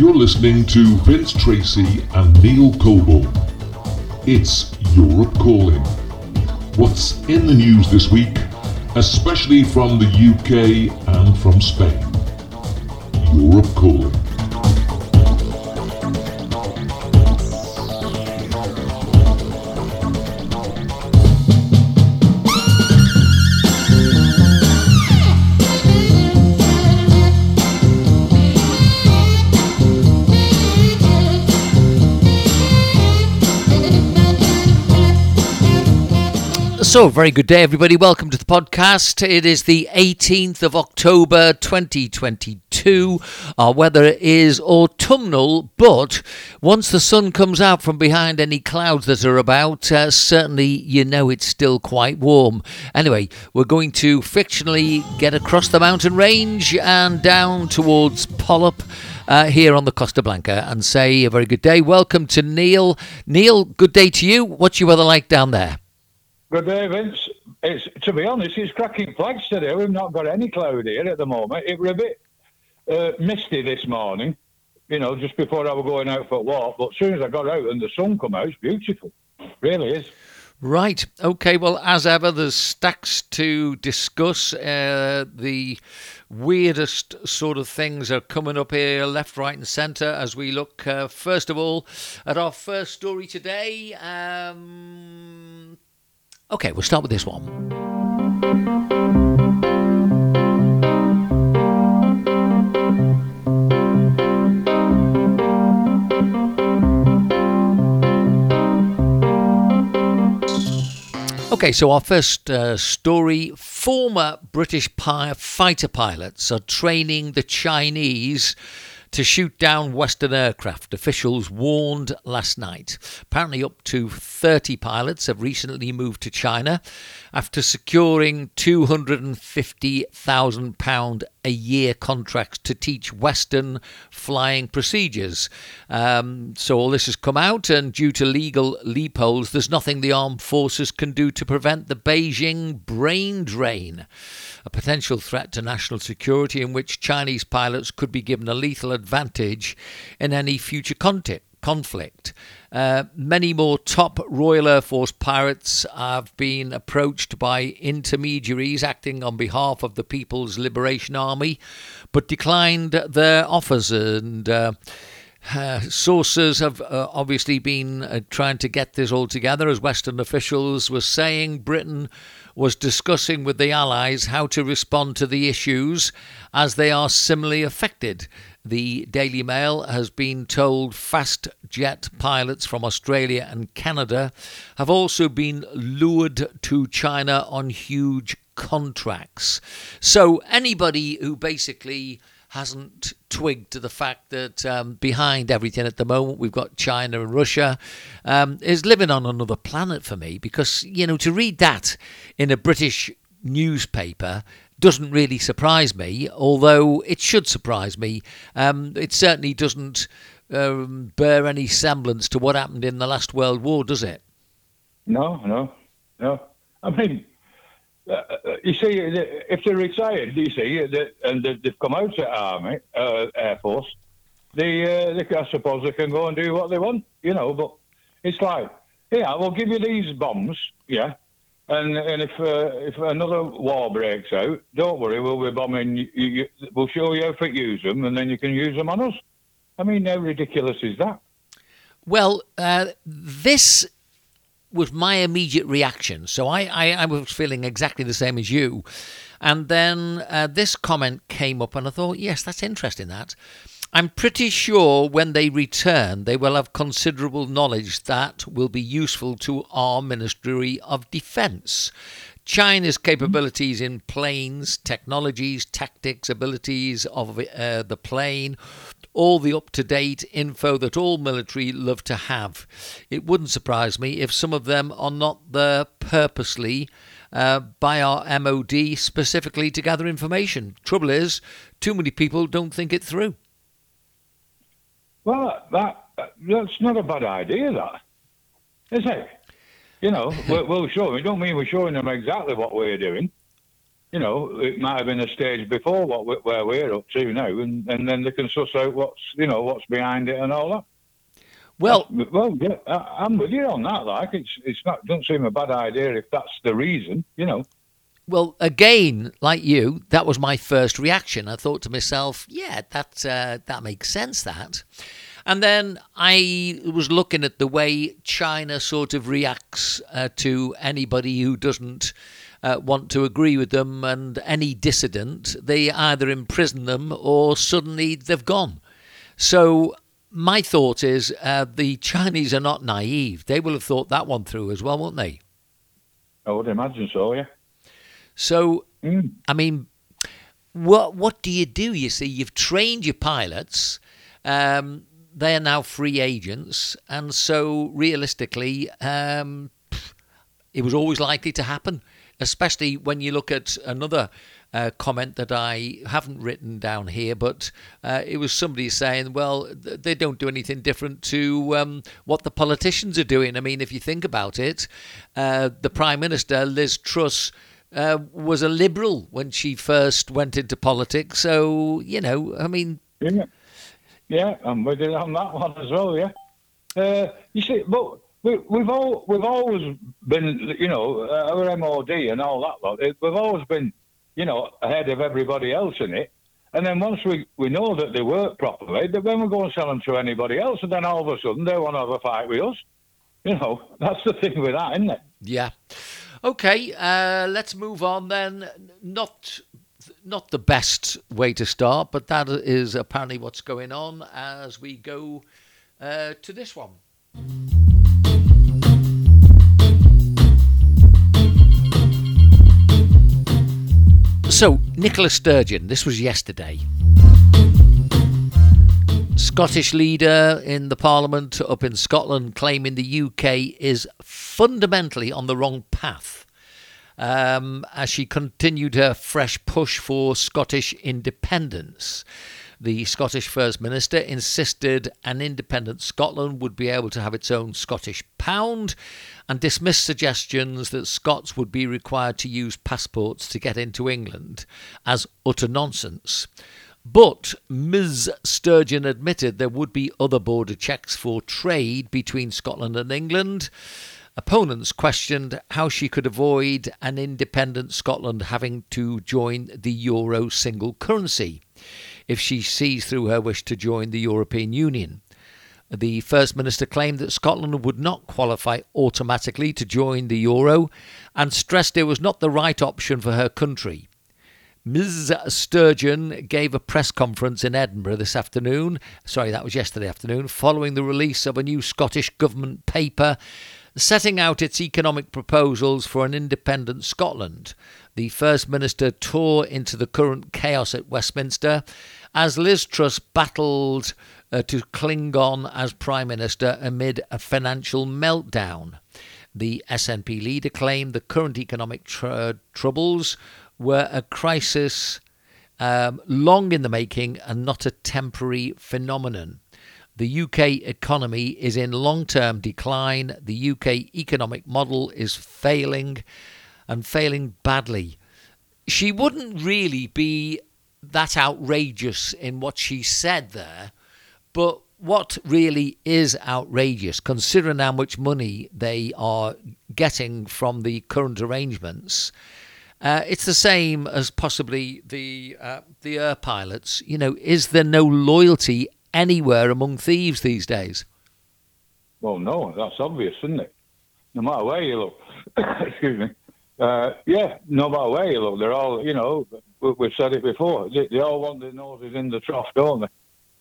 You're listening to Vince Tracy and Neil Coburn. It's Europe Calling. What's in the news this week, especially from the UK and from Spain? Europe Calling. So, very good day, everybody. Welcome to the podcast. It is the 18th of October 2022. Our weather is autumnal, but once the sun comes out from behind any clouds that are about, uh, certainly you know it's still quite warm. Anyway, we're going to fictionally get across the mountain range and down towards Polop. Uh, here on the Costa Blanca and say a very good day. Welcome to Neil. Neil, good day to you. What's your weather like down there? Good day, Vince. It's to be honest, it's cracking flags today. We've not got any cloud here at the moment. It was a bit uh, misty this morning, you know, just before I was going out for a walk. But as soon as I got out and the sun come out, it's beautiful. Really is. Right. Okay. Well, as ever, there's stacks to discuss. Uh, the weirdest sort of things are coming up here, left, right, and centre, as we look, uh, first of all, at our first story today. Um, Okay, we'll start with this one. Okay, so our first uh, story former British fighter pilots are training the Chinese to shoot down Western aircraft, officials warned last night. Apparently, up to 30 pilots have recently moved to China after securing £250,000 a year contracts to teach Western flying procedures. Um, so all this has come out, and due to legal loopholes, there's nothing the armed forces can do to prevent the Beijing brain drain, a potential threat to national security in which Chinese pilots could be given a lethal advantage in any future contact conflict. Uh, many more top Royal Air Force pirates have been approached by intermediaries acting on behalf of the People's Liberation Army, but declined their offers and. Uh, uh, sources have uh, obviously been uh, trying to get this all together, as Western officials were saying. Britain was discussing with the Allies how to respond to the issues as they are similarly affected. The Daily Mail has been told fast jet pilots from Australia and Canada have also been lured to China on huge contracts. So, anybody who basically hasn't twigged to the fact that um, behind everything at the moment we've got China and Russia um, is living on another planet for me because you know to read that in a British newspaper doesn't really surprise me, although it should surprise me. Um, it certainly doesn't um, bear any semblance to what happened in the last World War, does it? No, no, no. I mean, uh, uh you see, if they're retired, you see, and they've come out of Army, uh, Air Force, they, uh, they, I suppose they can go and do what they want, you know, but it's like, yeah, we'll give you these bombs, yeah, and and if uh, if another war breaks out, don't worry, we'll be bombing. You, you, we'll show you how to use them, and then you can use them on us. I mean, how ridiculous is that? Well, uh, this was my immediate reaction. So I, I, I, was feeling exactly the same as you. And then uh, this comment came up, and I thought, yes, that's interesting. That I'm pretty sure when they return, they will have considerable knowledge that will be useful to our Ministry of Defence. China's capabilities in planes, technologies, tactics, abilities of uh, the plane, all the up to date info that all military love to have. It wouldn't surprise me if some of them are not there purposely. Uh, by our MOD specifically to gather information. Trouble is, too many people don't think it through. Well, that, that's not a bad idea, that is it? You know, we'll, we'll show them. It don't mean we're showing them exactly what we're doing. you know, it might have been a stage before what we- where we're up to now, and, and then they can suss out what's you know what's behind it and all that. Well, Well, yeah, I, I'm with you on that. Like, it's it's not doesn't seem a bad idea if that's the reason, you know. Well, again, like you, that was my first reaction. I thought to myself, yeah, that uh, that makes sense. That, and then I was looking at the way China sort of reacts uh, to anybody who doesn't uh, want to agree with them, and any dissident, they either imprison them or suddenly they've gone. So my thought is uh, the Chinese are not naive. They will have thought that one through as well, won't they? I would imagine so. Yeah. So Mm. I mean, what what do you do? You see, you've trained your pilots. Um, they are now free agents, and so realistically, um, it was always likely to happen. Especially when you look at another uh, comment that I haven't written down here, but uh, it was somebody saying, "Well, th- they don't do anything different to um, what the politicians are doing." I mean, if you think about it, uh, the Prime Minister Liz Truss uh, was a liberal when she first went into politics. So, you know, I mean, Yeah, yeah, I'm with you on that one as well. Yeah, uh, you see, but we, we've all we've always been, you know, uh, our MOD and all that lot. it- We've always been, you know, ahead of everybody else in it. And then once we, we know that they work properly, then we go and sell them to anybody else, and then all of a sudden they want to have a fight with us. You know, that's the thing with that, isn't it? yeah. Okay, uh, let's move on then. Not not the best way to start, but that is apparently what's going on as we go uh, to this one. So, Nicola Sturgeon, this was yesterday. Scottish leader in the Parliament up in Scotland claiming the UK is fundamentally on the wrong path um, as she continued her fresh push for Scottish independence. The Scottish First Minister insisted an independent Scotland would be able to have its own Scottish pound and dismissed suggestions that Scots would be required to use passports to get into England as utter nonsense. But Ms. Sturgeon admitted there would be other border checks for trade between Scotland and England. Opponents questioned how she could avoid an independent Scotland having to join the euro single currency if she sees through her wish to join the European Union. The First Minister claimed that Scotland would not qualify automatically to join the euro and stressed it was not the right option for her country. Ms. Sturgeon gave a press conference in Edinburgh this afternoon, sorry, that was yesterday afternoon, following the release of a new Scottish Government paper setting out its economic proposals for an independent Scotland. The First Minister tore into the current chaos at Westminster as Liz Truss battled uh, to cling on as Prime Minister amid a financial meltdown. The SNP leader claimed the current economic tr- troubles were a crisis um, long in the making and not a temporary phenomenon. The UK economy is in long term decline. The UK economic model is failing and failing badly. She wouldn't really be that outrageous in what she said there, but what really is outrageous, considering how much money they are getting from the current arrangements, uh, it's the same as possibly the uh, the air pilots. You know, is there no loyalty anywhere among thieves these days? Well, no, that's obvious, isn't it? No matter where you look. Excuse me. Uh, yeah, no matter where you look, they're all, you know, we- we've said it before. They, they all want their noses in the trough, don't they?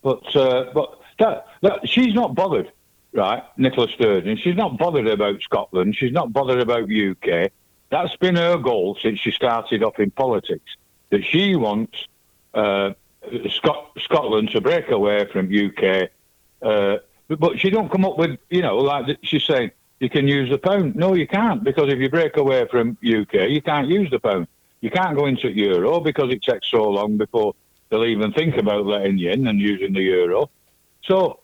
But uh, but that, that she's not bothered, right? Nicola Sturgeon. She's not bothered about Scotland. She's not bothered about UK. That's been her goal since she started off in politics. That she wants uh, Scot- Scotland to break away from UK. Uh, but she don't come up with, you know, like she's saying, you can use the pound. No, you can't, because if you break away from UK, you can't use the pound. You can't go into euro because it takes so long before they'll even think about letting you in and using the euro. So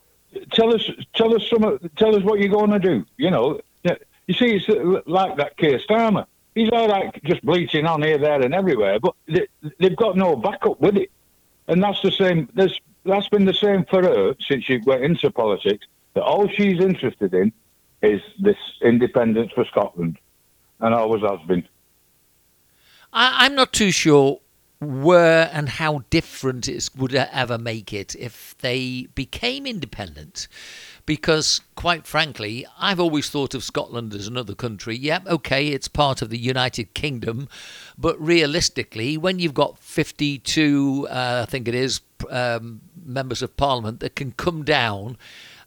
tell us, tell us some, tell us what you're going to do. You know, you see, it's like that Keir Starmer. He's all right just bleating on here, there, and everywhere, but they, they've got no backup with it. And that's the same. There's, that's been the same for her since she went into politics. That all she's interested in is this independence for Scotland, and always has been. I, I'm not too sure where and how different it would ever make it if they became independent. Because, quite frankly, I've always thought of Scotland as another country. Yep, okay, it's part of the United Kingdom, but realistically, when you've got 52, uh, I think it is, um, members of Parliament that can come down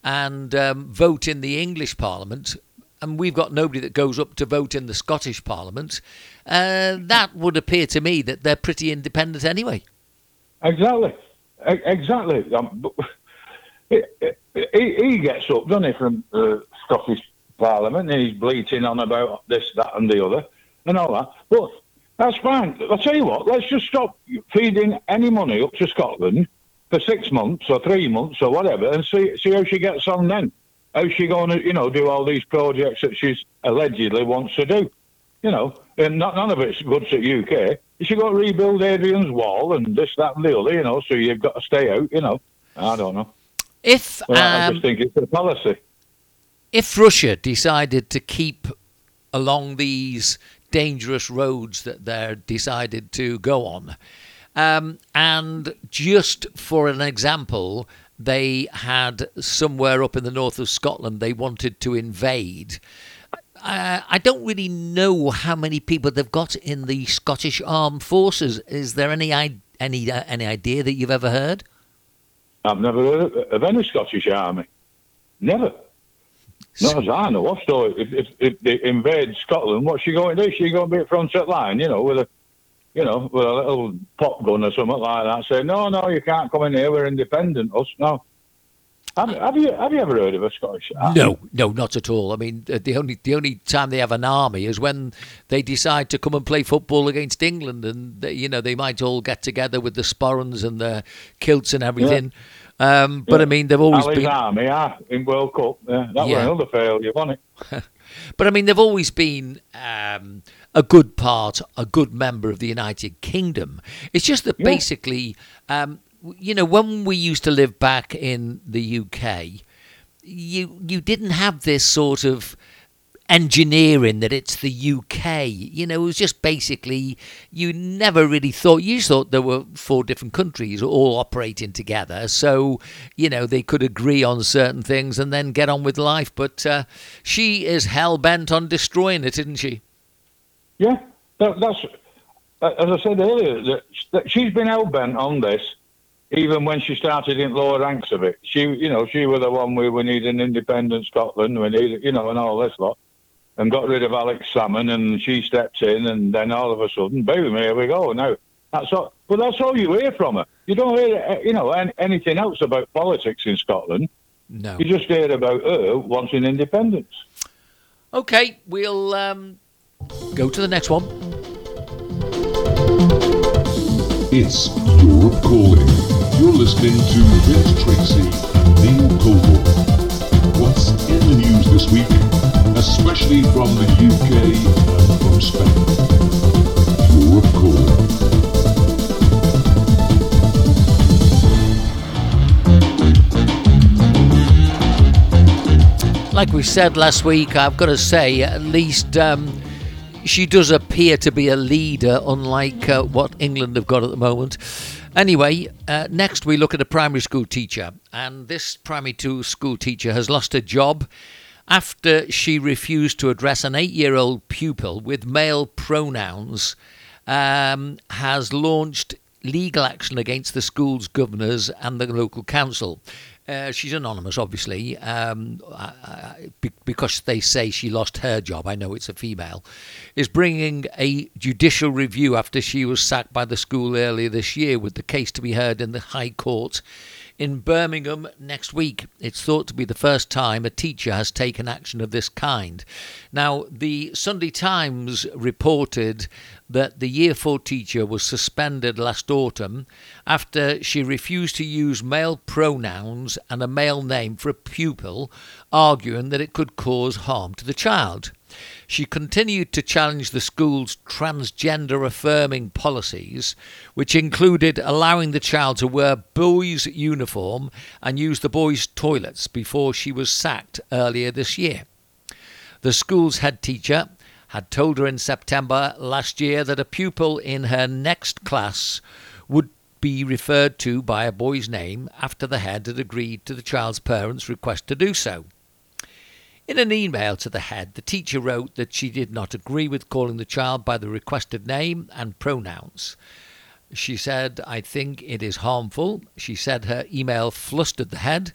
and um, vote in the English Parliament, and we've got nobody that goes up to vote in the Scottish Parliament, uh, that would appear to me that they're pretty independent anyway. Exactly, exactly. Um, he, he, gets up, doesn't he, from uh, the Scottish Parliament, and he's bleating on about this, that, and the other, and all that. But that's fine. I'll tell you what, let's just stop feeding any money up to Scotland for six months or three months or whatever and see see how she gets on then. How's she going to, you know, do all these projects that she's allegedly wants to do? You know, and not, none of it's good to UK. She's got to rebuild Adrian's Wall and this, that, and the other, you know, so you've got to stay out, you know. I don't know. If well, um, I just think it's a policy. If Russia decided to keep along these dangerous roads that they're decided to go on, um, and just for an example, they had somewhere up in the north of Scotland they wanted to invade. Uh, I don't really know how many people they've got in the Scottish Armed Forces. Is there any any uh, any idea that you've ever heard? I've never heard of any Scottish army. Never. Not as I know. So if, if, if, they invade Scotland, what's she going to do? She going to be at front line, you know, with a, you know, with a little pop gun or something like that. Say, no, no, you can't come in here. We're independent. Us, no. Have, you have you ever heard of a Scottish army? No, no, not at all. I mean, the only the only time they have an army is when they decide to come and play football against England, and they, you know they might all get together with the sporrans and the kilts and everything. Yeah. Um, but yeah. I mean, they've always Ali's been army, yeah, in World Cup. Yeah, that yeah. was another failure, wasn't it? but I mean, they've always been um, a good part, a good member of the United Kingdom. It's just that basically. Um, you know, when we used to live back in the UK, you you didn't have this sort of engineering that it's the UK. You know, it was just basically you never really thought you thought there were four different countries all operating together, so you know they could agree on certain things and then get on with life. But uh, she is hell bent on destroying it, isn't she? Yeah, that, that's as I said earlier. That she's been hell bent on this even when she started in lower ranks of it, she, you know, she was the one we, we need an independent Scotland, we need, you know, and all this lot, and got rid of Alex Salmond, and she stepped in, and then all of a sudden, boom, here we go. Now, that's all, but that's all you hear from her. You don't hear, uh, you know, anything else about politics in Scotland. No. You just hear about her wanting independence. Okay, we'll um, go to the next one. It's Europe Calling. You're listening to Vince Tracy Neil Coble. What's in the news this week, especially from the UK and from Spain? Europe Call. Like we said last week, I've got to say, at least um, she does appear to be a leader, unlike uh, what England have got at the moment. Anyway, uh, next we look at a primary school teacher, and this primary school teacher has lost her job after she refused to address an eight year old pupil with male pronouns, um, has launched legal action against the school's governors and the local council. Uh, she's anonymous, obviously, um, because they say she lost her job. I know it's a female. Is bringing a judicial review after she was sacked by the school earlier this year, with the case to be heard in the High Court in Birmingham next week. It's thought to be the first time a teacher has taken action of this kind. Now, the Sunday Times reported that the Year 4 teacher was suspended last autumn after she refused to use male pronouns and a male name for a pupil, arguing that it could cause harm to the child. She continued to challenge the school's transgender affirming policies, which included allowing the child to wear boys' uniform and use the boys' toilets before she was sacked earlier this year. The school's head teacher had told her in September last year that a pupil in her next class would be referred to by a boy's name after the head had agreed to the child's parents' request to do so. In an email to the head, the teacher wrote that she did not agree with calling the child by the requested name and pronouns. She said, I think it is harmful. She said her email flustered the head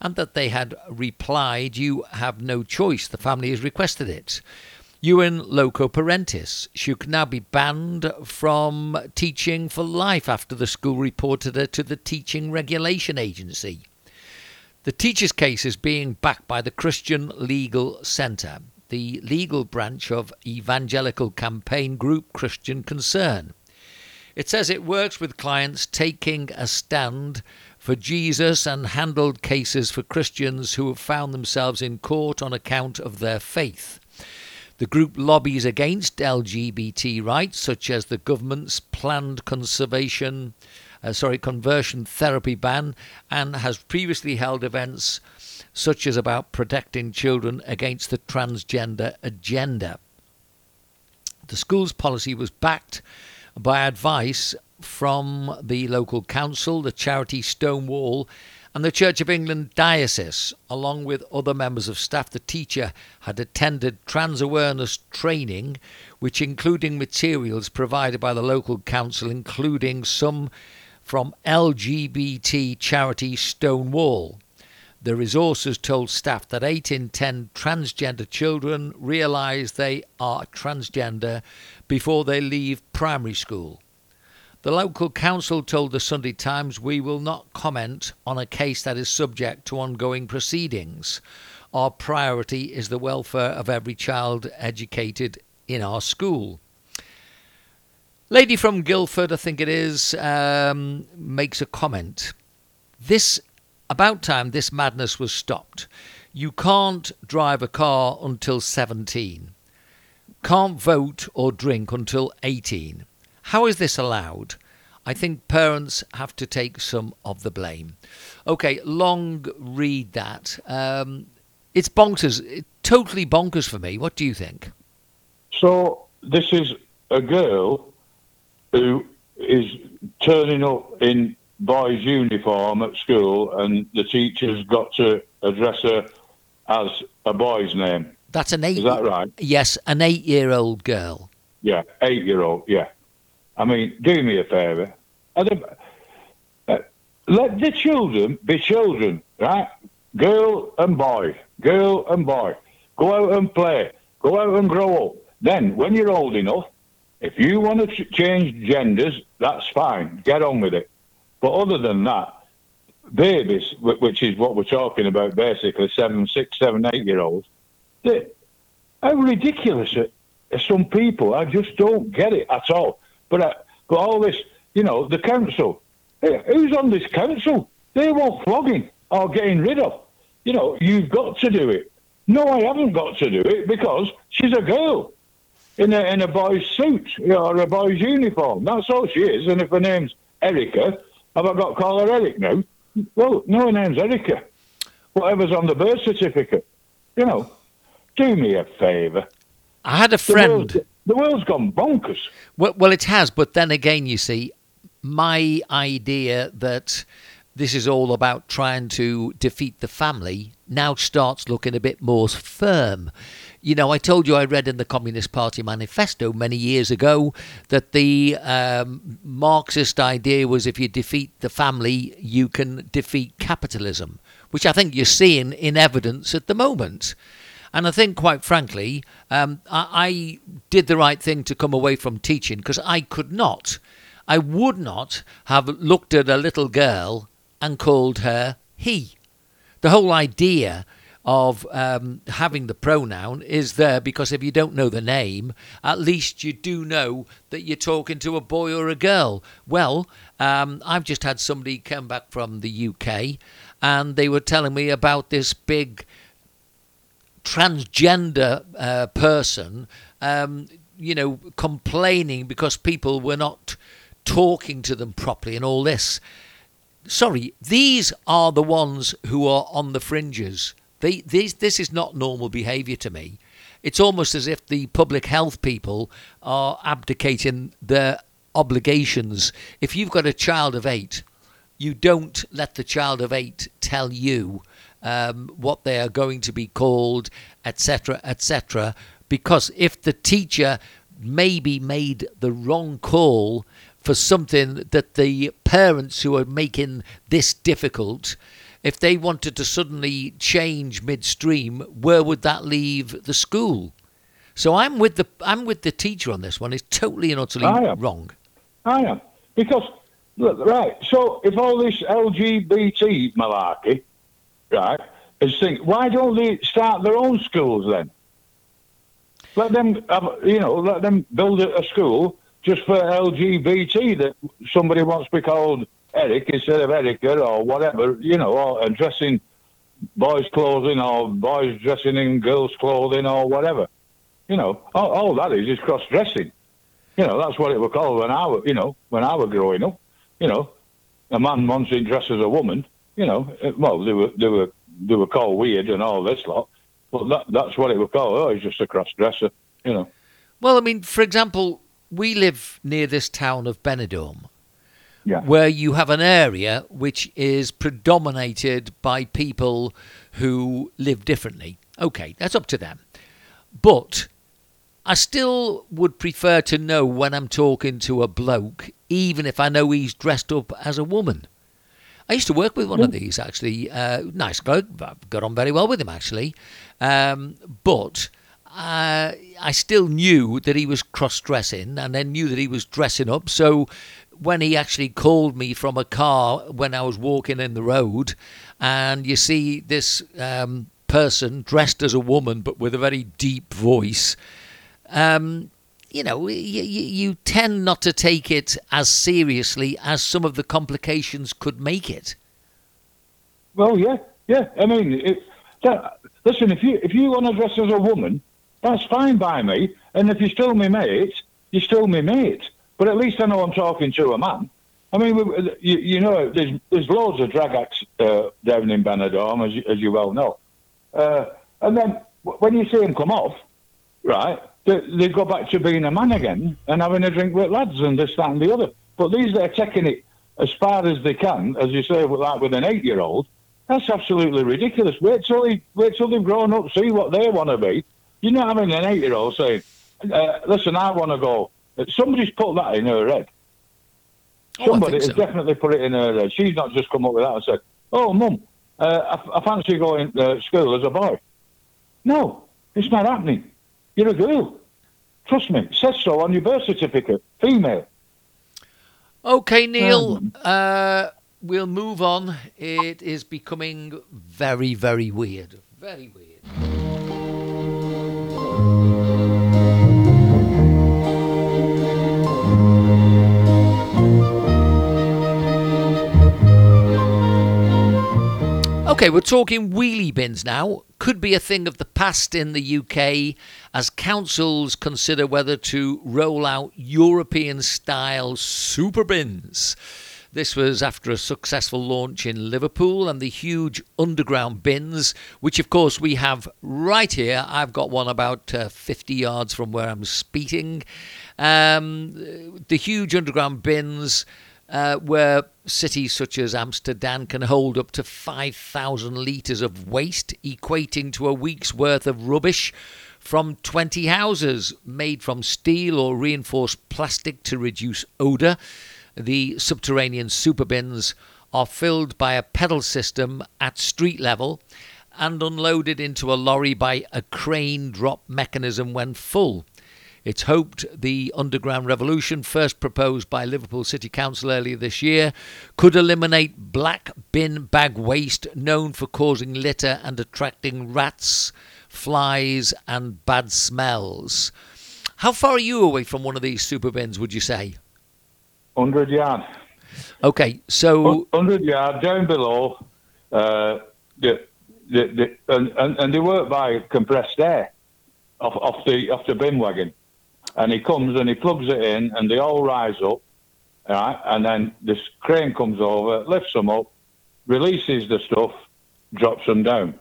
and that they had replied, You have no choice, the family has requested it. In loco parentis. She could now be banned from teaching for life after the school reported her to the Teaching Regulation Agency. The teacher's case is being backed by the Christian Legal Centre, the legal branch of evangelical campaign group Christian Concern. It says it works with clients taking a stand for Jesus and handled cases for Christians who have found themselves in court on account of their faith. The group lobbies against LGBT rights, such as the government's planned conservation uh, sorry, conversion therapy ban and has previously held events such as about protecting children against the transgender agenda. The school's policy was backed by advice from the local council, the charity Stonewall, and the Church of England diocese, along with other members of staff. The teacher had attended trans awareness training, which including materials provided by the local council, including some from LGBT charity Stonewall. The resources told staff that 8 in 10 transgender children realise they are transgender before they leave primary school. The local council told the Sunday Times, We will not comment on a case that is subject to ongoing proceedings. Our priority is the welfare of every child educated in our school. Lady from Guildford, I think it is, um, makes a comment. This, about time this madness was stopped. You can't drive a car until 17. Can't vote or drink until 18. How is this allowed? I think parents have to take some of the blame. Okay, long read that. Um, it's bonkers, it, totally bonkers for me. What do you think? So, this is a girl who is turning up in boy's uniform at school, and the teacher's got to address her as a boy's name. That's an eight. Is that right? Yes, an eight-year-old girl. Yeah, eight-year-old. Yeah. I mean, do me a favour. Uh, let the children be children, right? Girl and boy, girl and boy. Go out and play. Go out and grow up. Then, when you're old enough, if you want to change genders, that's fine. Get on with it. But other than that, babies, which is what we're talking about, basically seven, six, seven, eight year olds, are ridiculous are some people. I just don't get it at all. But, uh, but all this, you know, the council, hey, who's on this council? They want flogging or getting rid of. You know, you've got to do it. No, I haven't got to do it because she's a girl in a, in a boy's suit or a boy's uniform. That's all she is. And if her name's Erica, have I got to call her Eric now? Well, no, her name's Erica. Whatever's on the birth certificate. You know, do me a favour. I had a friend. The, world, the world's gone bonkers. Well, well, it has. But then again, you see, my idea that this is all about trying to defeat the family now starts looking a bit more firm. You know, I told you I read in the Communist Party manifesto many years ago that the um, Marxist idea was if you defeat the family, you can defeat capitalism, which I think you're seeing in evidence at the moment. And I think, quite frankly, um, I, I did the right thing to come away from teaching because I could not, I would not have looked at a little girl and called her he. The whole idea of um, having the pronoun is there because if you don't know the name, at least you do know that you're talking to a boy or a girl. Well, um, I've just had somebody come back from the UK and they were telling me about this big transgender uh, person, um, you know, complaining because people were not talking to them properly and all this. Sorry, these are the ones who are on the fringes. They, these, this is not normal behaviour to me. It's almost as if the public health people are abdicating their obligations. If you've got a child of eight, you don't let the child of eight tell you um, what they are going to be called, etc., etc. Because if the teacher maybe made the wrong call for something that the parents who are making this difficult, if they wanted to suddenly change midstream, where would that leave the school? So I'm with the I'm with the teacher on this one. It's totally and utterly I wrong. I am because look right. So if all this LGBT malarkey, right, is think why don't they start their own schools then? Let them, have, you know, let them build a, school just for LGBT that somebody wants to be called Eric instead of Erica or whatever, you know, or dressing boys' clothing or boys dressing in girls' clothing or whatever. You know, all, all that is is cross dressing. You know, that's what it was called when I was, you know, when I was growing up. You know, a man wanting to dress as a woman. You know, eh, well, they were they were they were called weird and all this lot, but that that's what it was called. Oh, he's just a cross dresser. You know. Well, I mean, for example, we live near this town of Benidorm, Yeah. where you have an area which is predominated by people who live differently. Okay, that's up to them. But I still would prefer to know when I'm talking to a bloke, even if I know he's dressed up as a woman. I used to work with one of these actually. Uh, nice guy, got on very well with him actually. Um, but uh, I still knew that he was cross dressing and then knew that he was dressing up. So when he actually called me from a car when I was walking in the road, and you see this um, person dressed as a woman but with a very deep voice, um, you know, you, you tend not to take it as seriously as some of the complications could make it. Well, yeah, yeah. I mean, it, that, listen, if you if you want to dress as a woman, that's fine by me. And if you're still my mate, you're still my mate. But at least I know I'm talking to a man. I mean, you, you know, there's there's loads of drag acts uh, down in Benidorm, as you, as you well know. Uh, and then when you see them come off, right, they, they go back to being a man again and having a drink with lads and this, that, and the other. But these that are taking it as far as they can, as you say, with, like with an eight-year-old, that's absolutely ridiculous. Wait till they, wait till they've grown up, see what they want to be. You're not having an eight-year-old saying, uh, "Listen, I want to go." Somebody's put that in her head. Oh, Somebody think has so. definitely put it in her head. She's not just come up with that and said, "Oh, mum, uh, I, I fancy going to school as a boy." No, it's not happening. You're a girl. Trust me. It says so on your birth certificate. Female. Okay, Neil, uh, we'll move on. It is becoming very, very weird. Very weird. Okay, we're talking wheelie bins now. Could be a thing of the past in the UK as councils consider whether to roll out European style super bins. This was after a successful launch in Liverpool and the huge underground bins, which of course we have right here. I've got one about uh, 50 yards from where I'm speaking. Um, the huge underground bins uh, where cities such as Amsterdam can hold up to 5,000 litres of waste, equating to a week's worth of rubbish from 20 houses made from steel or reinforced plastic to reduce odour. The subterranean super bins are filled by a pedal system at street level and unloaded into a lorry by a crane drop mechanism when full. It's hoped the underground revolution, first proposed by Liverpool City Council earlier this year, could eliminate black bin bag waste known for causing litter and attracting rats, flies, and bad smells. How far are you away from one of these super bins, would you say? 100 yard. Okay, so 100 yard down below. Uh, the, the, the, and, and, and they work by compressed air off, off the off the bin wagon, and he comes and he plugs it in, and they all rise up, right? And then this crane comes over, lifts them up, releases the stuff, drops them down,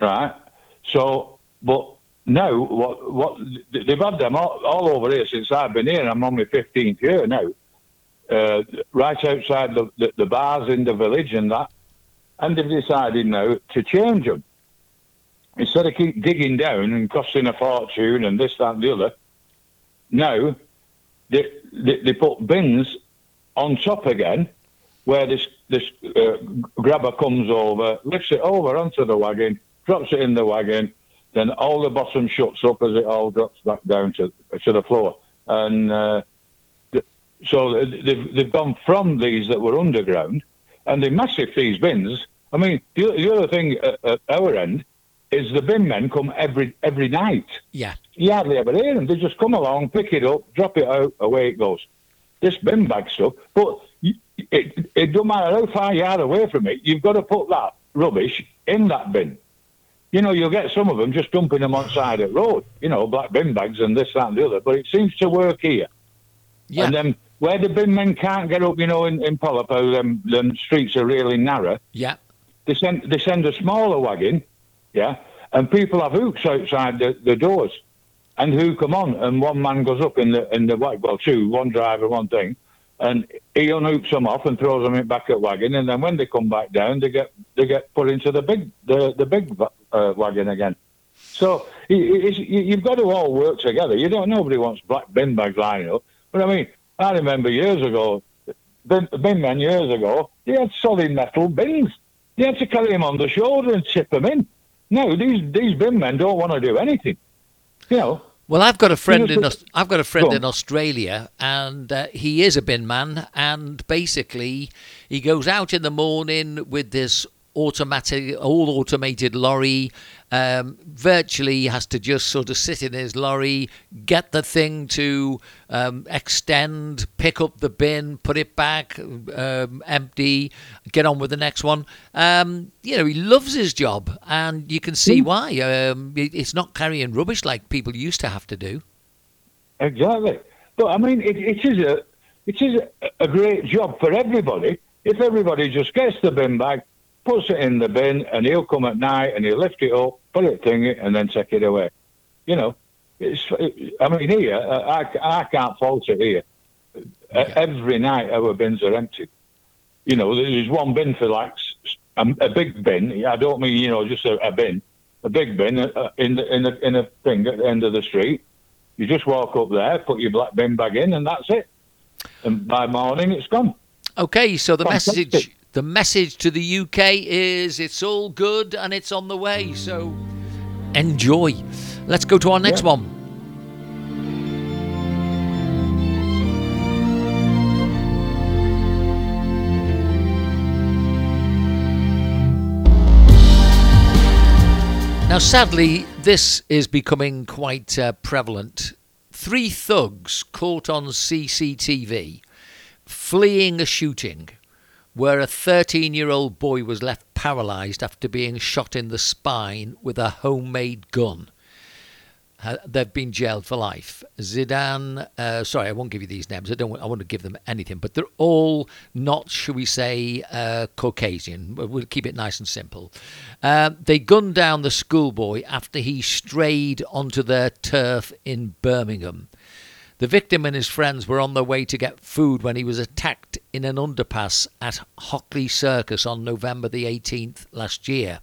right? So, but now what what they've had them all, all over here since I've been here. I'm on my 15th year now. Uh, right outside the, the, the bars in the village and that, and they've decided now to change them instead of keep digging down and costing a fortune and this, that, and the other, now they, they, they put bins on top again where this, this uh, grabber comes over, lifts it over onto the wagon, drops it in the wagon, then all the bottom shuts up as it all drops back down to, to the floor. And uh, so they've, they've gone from these that were underground, and they're massive, these bins. I mean, the, the other thing at, at our end is the bin men come every every night. Yeah. You hardly ever hear them. They just come along, pick it up, drop it out, away it goes. This bin bag stuff, but it, it, it don't matter how far you are away from it, you've got to put that rubbish in that bin. You know, you'll get some of them just dumping them on side of the road, you know, black bin bags and this, that, and the other, but it seems to work here. Yeah. And then where the bin men can't get up, you know, in, in Polop, them, them streets are really narrow, Yeah. they send, they send a smaller wagon yeah, and people have hooks outside the, the doors, and who come on, and one man goes up in the in the well, two, one driver, one thing, and he unhooks them off and throws them back at wagon, and then when they come back down, they get they get put into the big the the big uh, wagon again. So you've got to all work together. You don't. Nobody wants black bin bags lying up. But I mean, I remember years ago, bin, bin men years ago, they had solid metal bins. They had to carry them on the shoulder and tip them in. No, these these bin men don't want to do anything. You know. Well, I've got a friend in Aus- I've got a friend Go in Australia, and uh, he is a bin man. And basically, he goes out in the morning with this automatic, all automated lorry. Um, virtually has to just sort of sit in his lorry, get the thing to um, extend, pick up the bin, put it back, um, empty, get on with the next one. Um, you know, he loves his job, and you can see why. Um, it's not carrying rubbish like people used to have to do. Exactly. But I mean, it, it is a it is a, a great job for everybody. If everybody just gets the bin bag, puts it in the bin, and he'll come at night and he'll lift it up, put it thing it, and then take it away. You know, it's. I mean, here uh, I, I can't fault it here. Uh, Every night our bins are empty. You know, there's one bin for like a big bin. I don't mean you know just a, a bin, a big bin uh, in the in the in a thing at the end of the street. You just walk up there, put your black bin bag in, and that's it. And by morning, it's gone. Okay, so the Fantastic. message the message to the UK is it's all good and it's on the way. So enjoy. Let's go to our next Yeah. one. Now, sadly, this is becoming quite uh, prevalent. Three thugs caught on CCTV fleeing a shooting where a 13 year old boy was left paralysed after being shot in the spine with a homemade gun. Uh, they've been jailed for life. Zidane, uh, sorry, I won't give you these names. I don't. Want, I want to give them anything, but they're all not, shall we say, uh, Caucasian. We'll keep it nice and simple. Uh, they gunned down the schoolboy after he strayed onto their turf in Birmingham. The victim and his friends were on their way to get food when he was attacked in an underpass at Hockley Circus on November the 18th last year.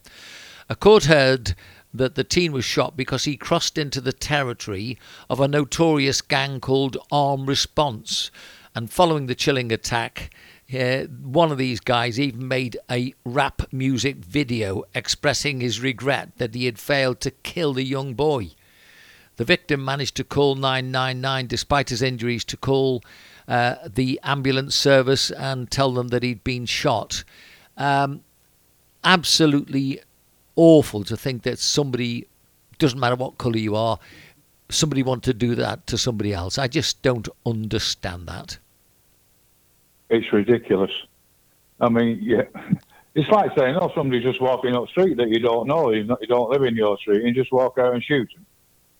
A court heard that the teen was shot because he crossed into the territory of a notorious gang called Armed Response. And following the chilling attack, uh, one of these guys even made a rap music video expressing his regret that he had failed to kill the young boy. The victim managed to call 999 despite his injuries to call uh, the ambulance service and tell them that he'd been shot. Um, absolutely awful to think that somebody, doesn't matter what colour you are, somebody want to do that to somebody else. I just don't understand that. It's ridiculous. I mean, yeah, It's like saying, oh, somebody's just walking up street that you don't know, you don't live in your street, and just walk out and shoot them.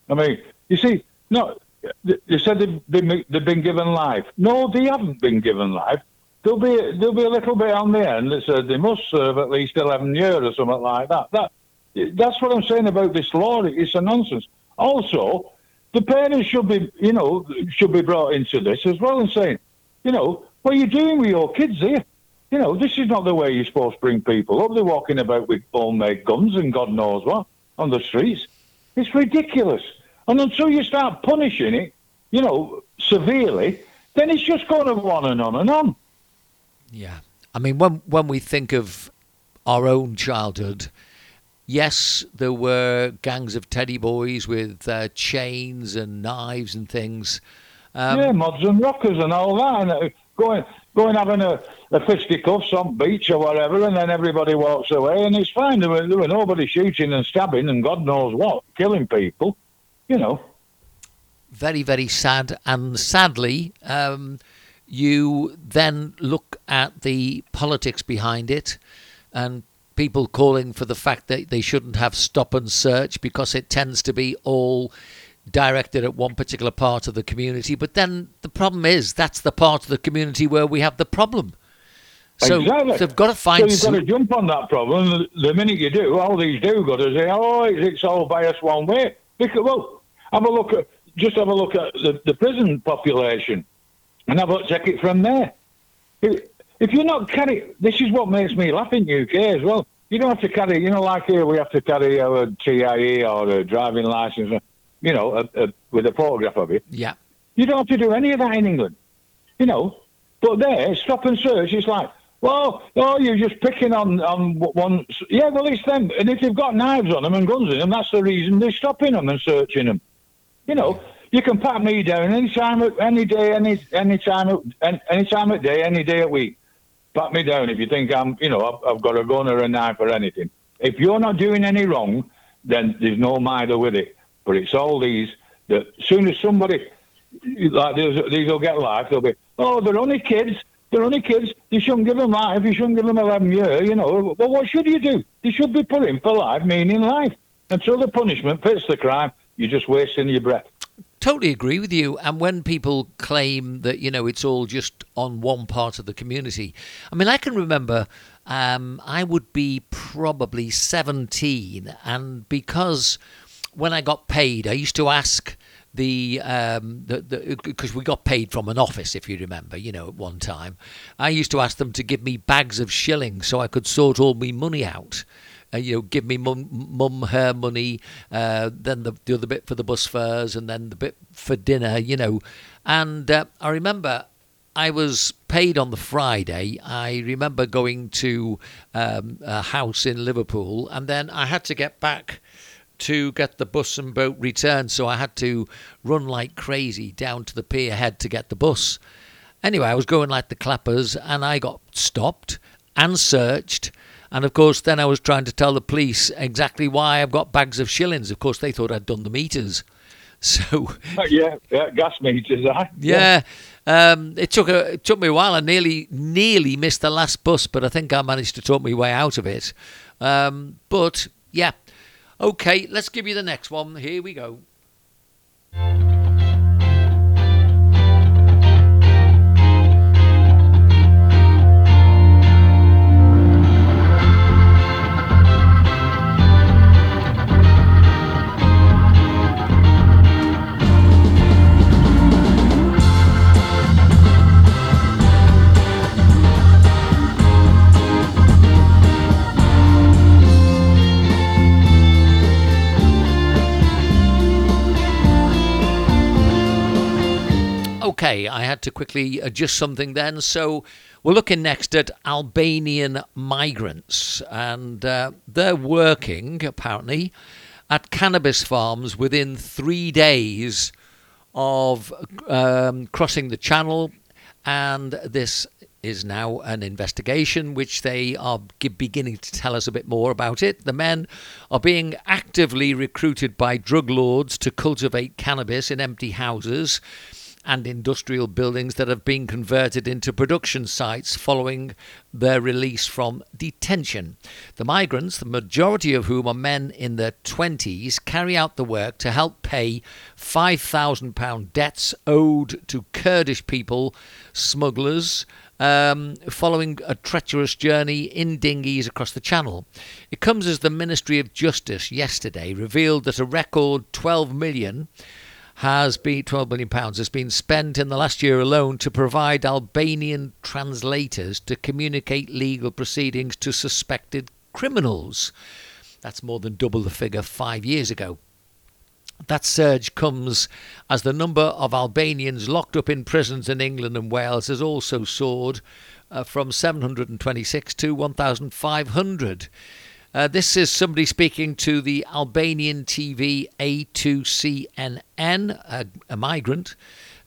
I mean, you see, no, they said they've been, they've been given life. No, they haven't been given life. There'll be there'll be a little bit on the end that says they must serve at least eleven years or something like that. That that's what I'm saying about this law. It's a nonsense. Also, the parents should be you know should be brought into this as well and saying, you know, what are you doing with your kids here? You know, this is not the way you're supposed to bring people up. They're walking about with homemade guns and God knows what on the streets. It's ridiculous. And until you start punishing it, you know, severely, then it's just going on and on and on. Yeah. I mean, when, when we think of our own childhood, yes, there were gangs of teddy boys with uh, chains and knives and things. Um, yeah, mods and rockers and all that. And uh, going, going having a, a fisticuffs on beach or whatever, and then everybody walks away, and it's fine. There were, there were nobody shooting and stabbing and God knows what, killing people you know. Very, very sad. And sadly, um, you then look at the politics behind it and people calling for the fact that they shouldn't have stop and search because it tends to be all directed at one particular part of the community. But then the problem is that's the part of the community where we have the problem. So exactly. they've got to find. So you've some... got to jump on that problem. The minute you do, all these do got to say, "Oh, it's all biased one way." Because well, have a look at just have a look at the, the prison population, and have a check it from there. If, if you're not carrying, this is what makes me laugh in UK as well. You don't have to carry, you know, like here we have to carry our TIE or a driving license, you know, a, a, with a photograph of it. Yeah. You don't have to do any of that in England, you know. But there, stop and search. It's like, well, oh, you're just picking on on one. Yeah, well, it's them. And if they've got knives on them and guns in them, that's the reason they're stopping them and searching them. You know, you can pat me down any time, any day, any any time, any time of day, any day a week. Pat me down if you think I'm, you know, I've, I've got a gun or a knife or anything. If you're not doing any wrong, then there's no matter with it. But it's all these that soon as somebody like these, these will get life, they'll be, oh, they're only kids. They're only kids. You shouldn't give them life. You shouldn't give them 11 years. You know. Well, what should you do? They should be put in for life, meaning life, until the punishment fits the crime you're just wasting your breath. Totally agree with you. And when people claim that, you know, it's all just on one part of the community, I mean, I can remember um, I would be probably 17. And because when I got paid, I used to ask the um the because we got paid from an office if you remember you know at one time i used to ask them to give me bags of shillings so i could sort all my money out uh, you know, give me mum, mum her money, uh, then the, the other bit for the bus fares, and then the bit for dinner, you know. And uh, I remember I was paid on the Friday. I remember going to um, a house in Liverpool, and then I had to get back to get the bus and boat returned. So I had to run like crazy down to the pier head to get the bus. Anyway, I was going like the clappers, and I got stopped and searched and of course, then I was trying to tell the police exactly why I've got bags of shillings. Of course, they thought I'd done the meters. So yeah, yeah, gas meters. Yeah, yeah. Um, it took a it took me a while. I nearly nearly missed the last bus, but I think I managed to talk my way out of it. Um, but yeah, okay. Let's give you the next one. Here we go. Okay, I had to quickly adjust something then. So we're looking next at Albanian migrants, and uh, they're working apparently at cannabis farms within three days of um, crossing the channel, and this is now an investigation which they are beginning to tell us a bit more about it. The men are being actively recruited by drug lords to cultivate cannabis in empty houses and industrial buildings that have been converted into production sites following their release from detention. The migrants, the majority of whom are men in their 20s, carry out the work to help pay £5,000 debts owed to Kurdish people, smugglers, um, following a treacherous journey in dinghies across the Channel. It comes as the Ministry of Justice yesterday revealed that a record 12 million has been 12 million pounds has been spent in the last year alone to provide Albanian translators to communicate legal proceedings to suspected criminals. That's more than double the figure 5 years ago. That surge comes as the number of Albanians locked up in prisons in England and Wales has also soared uh, from 726 to 1,500. Uh, this is somebody speaking to the Albanian TV A2CNN, a, a migrant,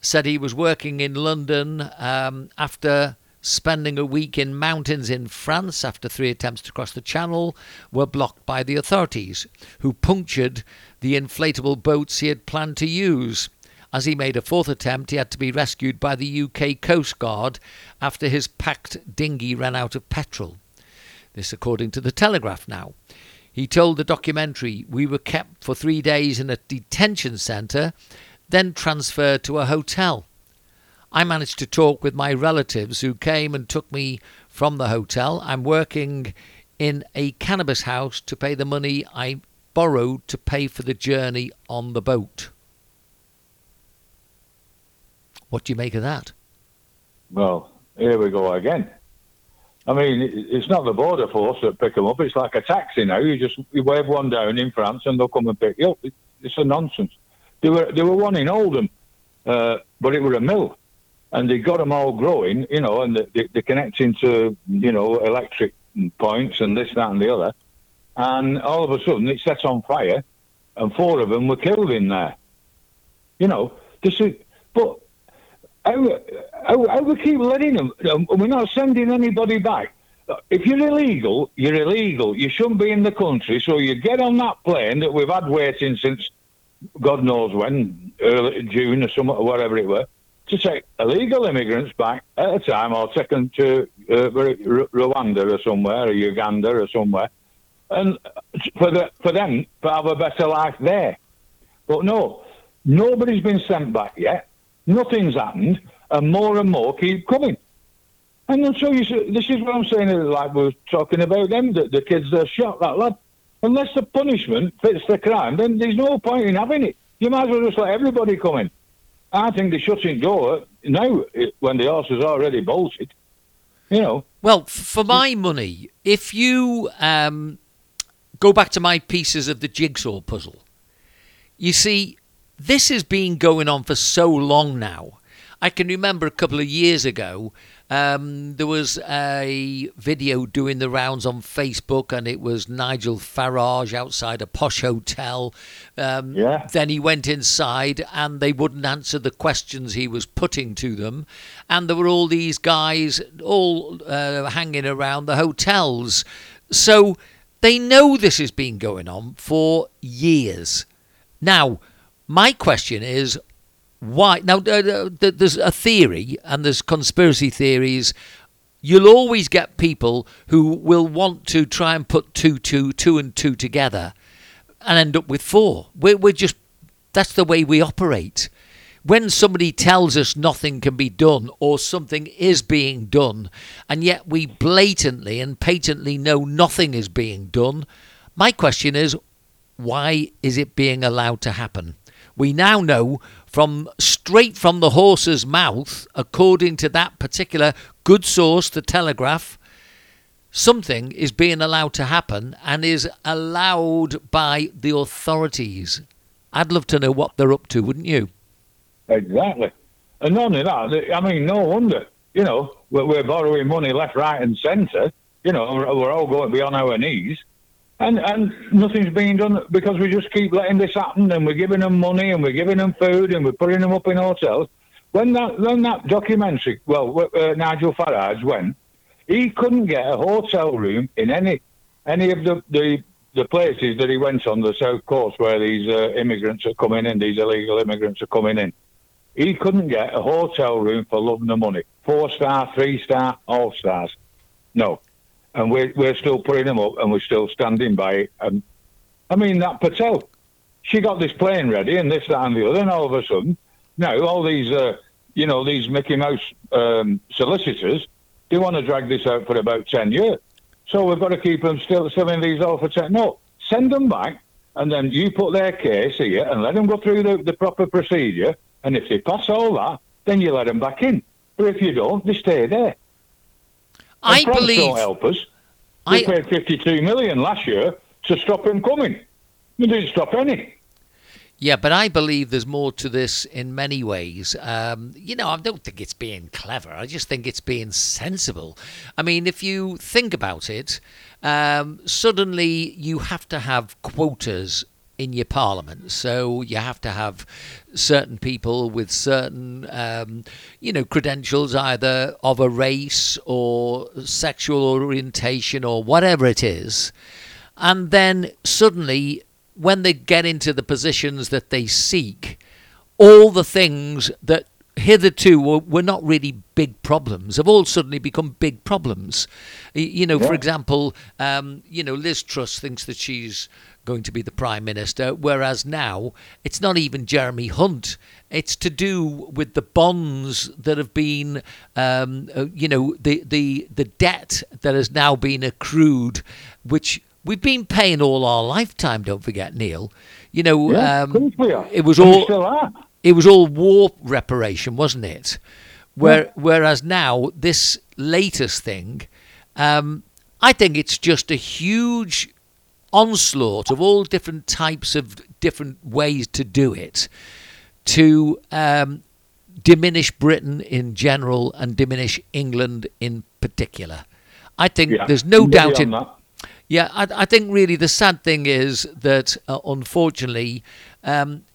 said he was working in London um, after spending a week in mountains in France after three attempts to cross the channel were blocked by the authorities, who punctured the inflatable boats he had planned to use. As he made a fourth attempt, he had to be rescued by the UK Coast Guard after his packed dinghy ran out of petrol. This, according to the Telegraph now. He told the documentary, We were kept for three days in a detention centre, then transferred to a hotel. I managed to talk with my relatives who came and took me from the hotel. I'm working in a cannabis house to pay the money I borrowed to pay for the journey on the boat. What do you make of that? Well, here we go again. I mean, it's not the border force that pick them up. It's like a taxi now. You just you wave one down in France and they'll come and pick you up. It's a nonsense. There were there were one in Oldham, uh, but it was a mill and they got them all growing, you know, and they, they're connecting to, you know, electric points and this, that, and the other. And all of a sudden, it sets on fire, and four of them were killed in there. You know, this is, but how we keep letting them, um, we're not sending anybody back. If you're illegal, you're illegal. You shouldn't be in the country. So you get on that plane that we've had waiting since God knows when, early June or some, or whatever it was to take illegal immigrants back at a time or take them to uh, Rwanda or somewhere, or Uganda or somewhere, and for, the, for them to have a better life there. But no, nobody's been sent back yet. Nothing's happened, and more and more keep coming. And so you, this is what I'm saying, like we are talking about them, the, the kids are shot that lad. Unless the punishment fits the crime, then there's no point in having it. You might as well just let everybody come in. I think they're shutting door now when the horse is already bolted. You know. Well, for my money, if you um, go back to my pieces of the jigsaw puzzle, you see, this has been going on for so long now. I can remember a couple of years ago um, there was a video doing the rounds on Facebook, and it was Nigel Farage outside a posh hotel. Um, yeah. Then he went inside, and they wouldn't answer the questions he was putting to them. And there were all these guys all uh, hanging around the hotels. So they know this has been going on for years. Now, my question is why? Now uh, there's a theory and there's conspiracy theories. You'll always get people who will want to try and put two two two and two together and end up with four. We're, we're just that's the way we operate. When somebody tells us nothing can be done or something is being done and yet we blatantly and patently know nothing is being done my question is why is it being allowed to happen we now know from straight from the horse's mouth, according to that particular good source, the Telegraph, something is being allowed to happen and is allowed by the authorities. I'd love to know what they're up to, wouldn't you? Exactly. And not only that, I mean, no wonder, you know, we're, we're borrowing money left, right, and centre. You know, we're all going to be on our knees and and nothing's being done because we just keep letting this happen, and we're giving them money, and we're giving them food, and we're putting them up in hotels. When that when that documentary, well, uh, Nigel Farage went, he couldn't get a hotel room in any any of the the, the places that he went on the south coast where these uh, immigrants are coming in, these illegal immigrants are coming in. he couldn't get a hotel room for love nor money. Four star, three star, all stars. No. And we're, we're still putting them up and we're still standing by it. And I mean, that Patel, she got this plane ready and this, that, and the other. And all of a sudden, now all these, uh, you know, these Mickey Mouse um, solicitors, they want to drag this out for about 10 years. So we've got to keep them still selling these all for 10. No, send them back and then you put their case here and let them go through the, the proper procedure. And if they pass all that, then you let them back in. But if you don't, they stay there. I France believe. don't help us. We I, paid 52 million last year to stop him coming. We didn't stop any. Yeah, but I believe there's more to this in many ways. Um, you know, I don't think it's being clever. I just think it's being sensible. I mean, if you think about it, um, suddenly you have to have quotas in your parliament. So you have to have certain people with certain, um, you know, credentials, either of a race or sexual orientation or whatever it is. And then suddenly, when they get into the positions that they seek, all the things that hitherto were, were not really big problems have all suddenly become big problems. You know, for example, um, you know, Liz Truss thinks that she's going to be the prime minister, whereas now it's not even Jeremy Hunt. It's to do with the bonds that have been, um, uh, you know, the the the debt that has now been accrued, which we've been paying all our lifetime. Don't forget, Neil. You know, Yeah, um, of course we are. it was all it was all war reparation, wasn't it? Where, Whereas now, this latest thing, um, I think it's just a huge onslaught of all different types of different ways to do it to um, diminish Britain in general and diminish England in particular. I think Yeah, there's no doubt in that. yeah, I, I think really the sad thing is that uh, unfortunately, um,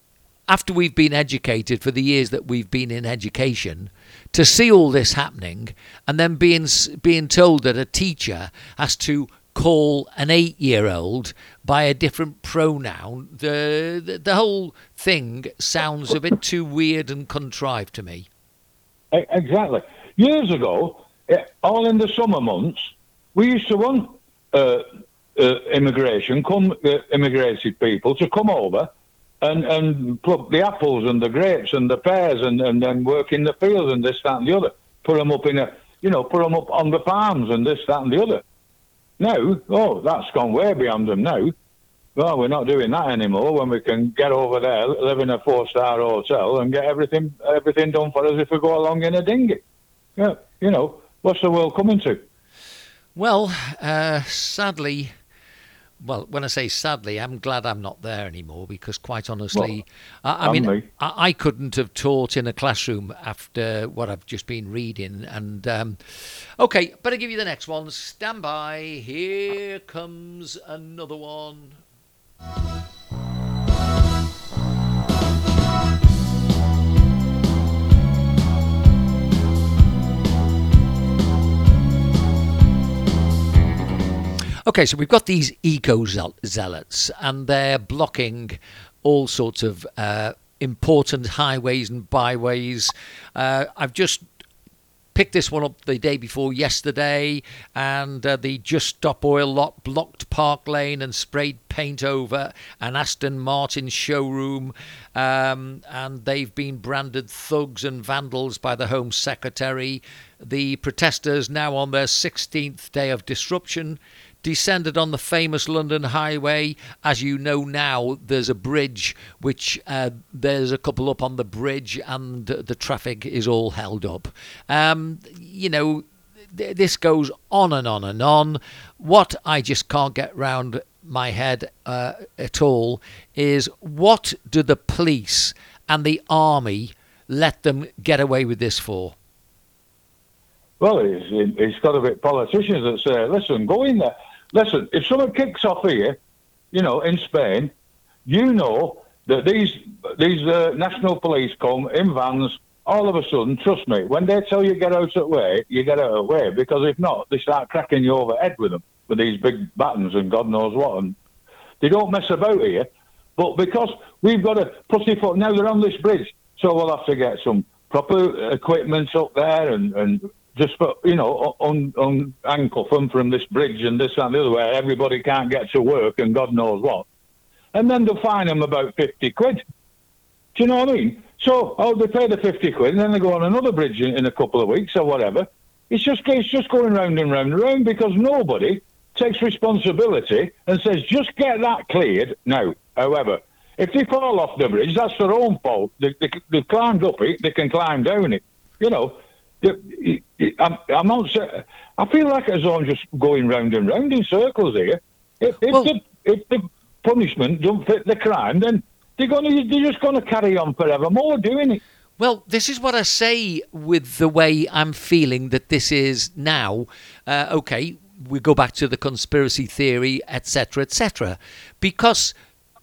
after we've been educated for the years that we've been in education, to see all this happening and then being being told that a teacher has to call an eight-year-old by a different pronoun, the, the the whole thing sounds a bit too weird and contrived to me. Exactly. Years ago, all in the summer months, we used to want uh, uh, immigration, come uh, immigrated people to come over and, and pluck the apples and the grapes and the pears and, and then work in the fields and this, that, and the other. Put them up in a, you know, put them up on the farms and this, that, and the other. Now, oh, that's gone way beyond them now. Well, we're not doing that anymore. When we can get over there, live in a four-star hotel, and get everything everything done for us if we go along in a dinghy. Yeah, you know, what's the world coming to? Well, uh, sadly, well, when I say sadly, I'm glad I'm not there anymore because, quite honestly, I, I mean, me. I, I couldn't have taught in a classroom after what I've just been reading. And um, okay, better give you the next one. Stand by. Here comes another one. Okay, so we've got these eco zealots, and they're blocking all sorts of uh, important highways and byways. Uh, I've just picked this one up the day before yesterday, and uh, the Just Stop Oil lot blocked Park Lane and sprayed paint over an Aston Martin showroom, um, and they've been branded thugs and vandals by the Home Secretary. The protesters, now on their 16th day of disruption, descended on the famous London Highway. As you know now, there's a bridge which uh, there's a couple up on the bridge, and the traffic is all held up. Um, you know, th- this goes on and on and on. What I just can't get round my head uh, at all is what do the police and the army let them get away with this for? Well, it's, it's got a bit politicians that say, listen, go in there. Listen, if someone kicks off here, you know, in Spain, you know that these these uh, national police come in vans. All of a sudden, trust me, when they tell you get out of the way, you get out of the way because if not, they start cracking you over head with them with these big batons and God knows what. And they don't mess about here. But because we've got a pussyfoot now, they're on this bridge. So we'll have to get some proper equipment up there and, and just for, you know, un, uncuff them from this bridge and this and the other where everybody can't get to work and God knows what. And then they'll fine them about 50 quid. Do you know what I mean? So, oh, they pay the 50 quid and then they go on another bridge in, in a couple of weeks or whatever. It's just, it's just going round and round and round because nobody takes responsibility and says, just get that cleared now. However, if they fall off the bridge, that's their own fault. They, they, they've climbed up it, they can climb down it. You know, I'm, I'm not. I feel like as I'm just going round and round in circles here. If, if, well, the, if the punishment don't fit the crime, then they're going to they're just going to carry on forevermore doing it. Well, this is what I say with the way I'm feeling that this is now. Uh, okay, we go back to the conspiracy theory, etc., etc., because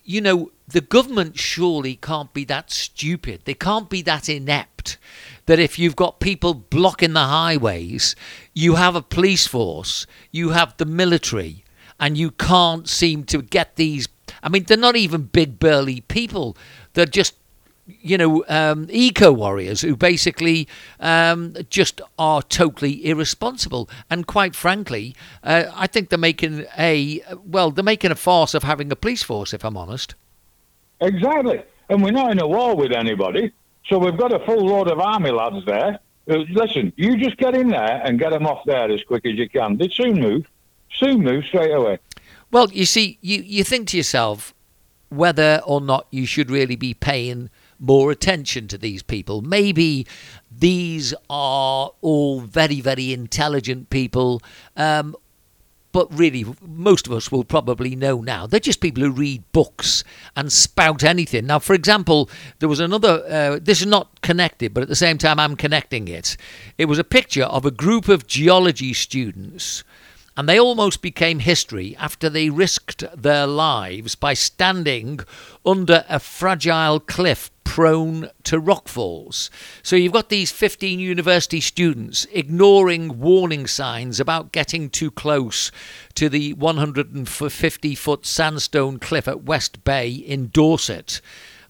you know the government surely can't be that stupid. They can't be that inept that if you've got people blocking the highways, you have a police force, you have the military, and you can't seem to get these. I mean, they're not even big burly people. They're just you know, um, eco warriors who basically um, just are totally irresponsible. And quite frankly, uh, I think they're making a well, they're making a farce of having a police force. If I'm honest. Exactly, and we're not in a war with anybody. So we've got a full load of army lads there. Uh, listen, you just get in there and get them off there as quick as you can. They soon move, soon move straight away. Well, you see, you, you think to yourself whether or not you should really be paying more attention to these people. Maybe these are all very, very intelligent people, um, but really, most of us will probably know now. They're just people who read books and spout anything. Now, for example, there was another, uh, this is not connected, but at the same time, I'm connecting it. It was a picture of a group of geology students and they almost became history after they risked their lives by standing under a fragile cliff prone to rockfalls. So you've got these 15 university students ignoring warning signs about getting too close to the 150 foot sandstone cliff at West Bay in Dorset.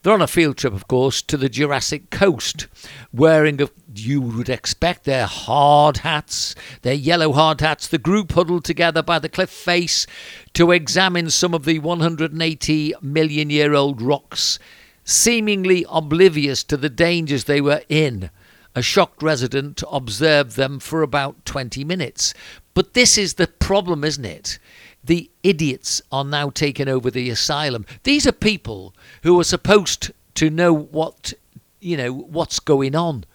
They're on a field trip, of course, to the Jurassic Coast, wearing, a, you would expect, their hard hats, their yellow hard hats. The group huddled together by the cliff face to examine some of the 180 million year old rocks seemingly oblivious to the dangers they were in. A shocked resident observed them for about 20 minutes. But this is the problem, isn't it? The idiots are now taking over the asylum. These are people who are supposed to know what, you know, what's going on.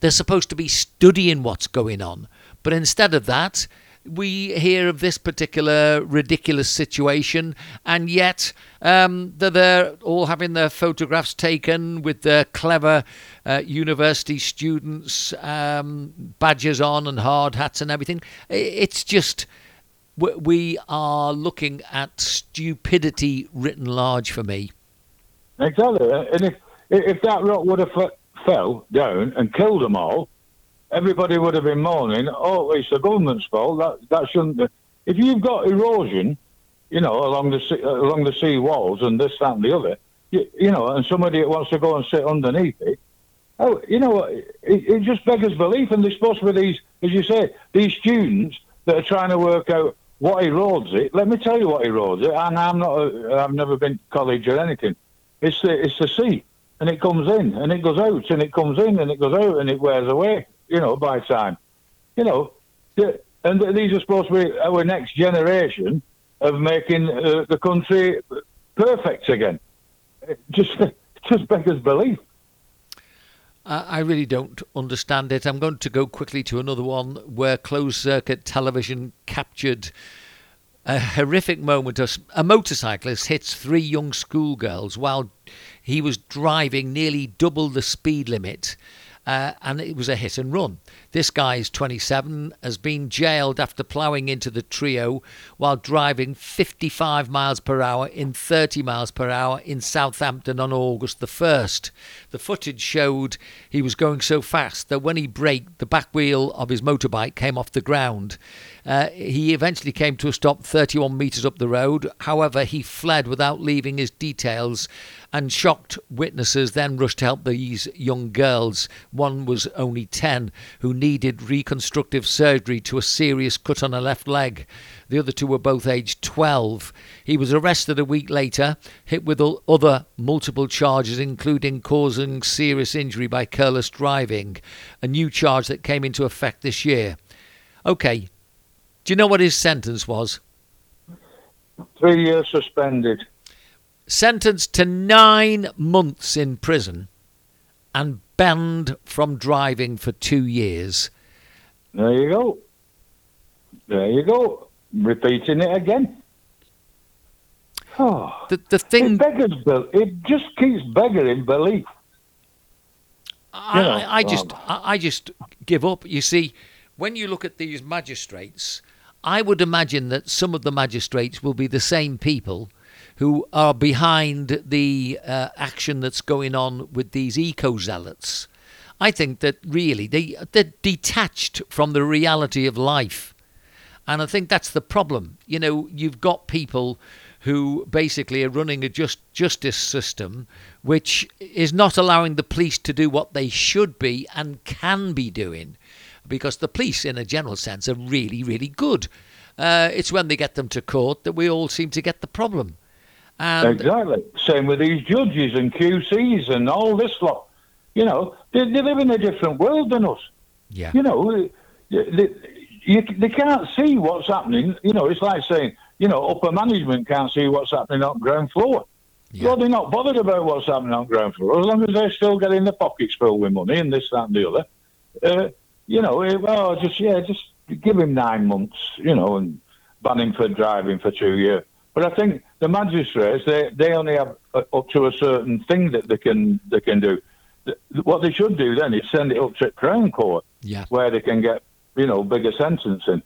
They're supposed to be studying what's going on. But instead of that, we hear of this particular ridiculous situation, and yet um, they're, they're all having their photographs taken with their clever uh, university students' um, badges on and hard hats and everything. It's just we are looking at stupidity written large for me. Exactly, and if if that rock would have fell down and killed them all, everybody would have been moaning, "Oh, it's the government's fault. That that shouldn't." Be. If you've got erosion, you know, along the sea, along the sea walls and this, that, and the other, you, you know, and somebody wants to go and sit underneath it, oh, you know? It, it just beggars belief. And there's supposed to be these, as you say, these students that are trying to work out what erodes it. Let me tell you what erodes it. And I'm not, a, I've never been to college or anything. It's the, it's the sea, and it comes in, and it goes out, and it comes in, and it goes out, and it wears away you know, by time. You know, and these are supposed to be our next generation of making uh, the country perfect again. Just, just beggars belief. I really don't understand it. I'm going to go quickly to another one where closed circuit television captured a horrific moment. A motorcyclist hits three young schoolgirls while he was driving nearly double the speed limit uh, and it was a hit and run. This guy is 27, has been jailed after ploughing into the trio while driving 55 miles per hour in 30 miles per hour in Southampton on August the 1st. The footage showed he was going so fast that when he braked, the back wheel of his motorbike came off the ground. Uh, he eventually came to a stop 31 metres up the road. However, he fled without leaving his details, and shocked witnesses then rushed to help these young girls. One was only 10, who needed reconstructive surgery to a serious cut on her left leg. The other two were both aged 12. He was arrested a week later, hit with other multiple charges, including causing serious injury by careless driving, a new charge that came into effect this year. Okay, do you know what his sentence was? Three years suspended. Sentenced to nine months in prison and banned from driving for two years. There you go. There you go. Repeating it again. Oh, the the thing it beggars it just keeps begging belief. I, you know, I, I just I, I just give up. You see, when you look at these magistrates, I would imagine that some of the magistrates will be the same people who are behind the uh, action that's going on with these eco zealots. I think that really they they're detached from the reality of life, and I think that's the problem. You know, you've got people who basically are running a just justice system which is not allowing the police to do what they should be and can be doing because the police in a general sense are really really good uh, it's when they get them to court that we all seem to get the problem and exactly same with these judges and QCs and all this lot you know they, they live in a different world than us yeah you know they, they, you, they can't see what's happening you know it's like saying you know, upper management can't see what's happening on ground floor. Yeah. Well, they're not bothered about what's happening on ground floor as long as they're still getting their pockets filled with money and this, that, and the other. Uh, you know, well, just yeah, just give him nine months, you know, and ban him for driving for two years. But I think the magistrates they they only have uh, up to a certain thing that they can they can do. What they should do then is send it up to Crown Court, yeah. where they can get you know bigger sentencing.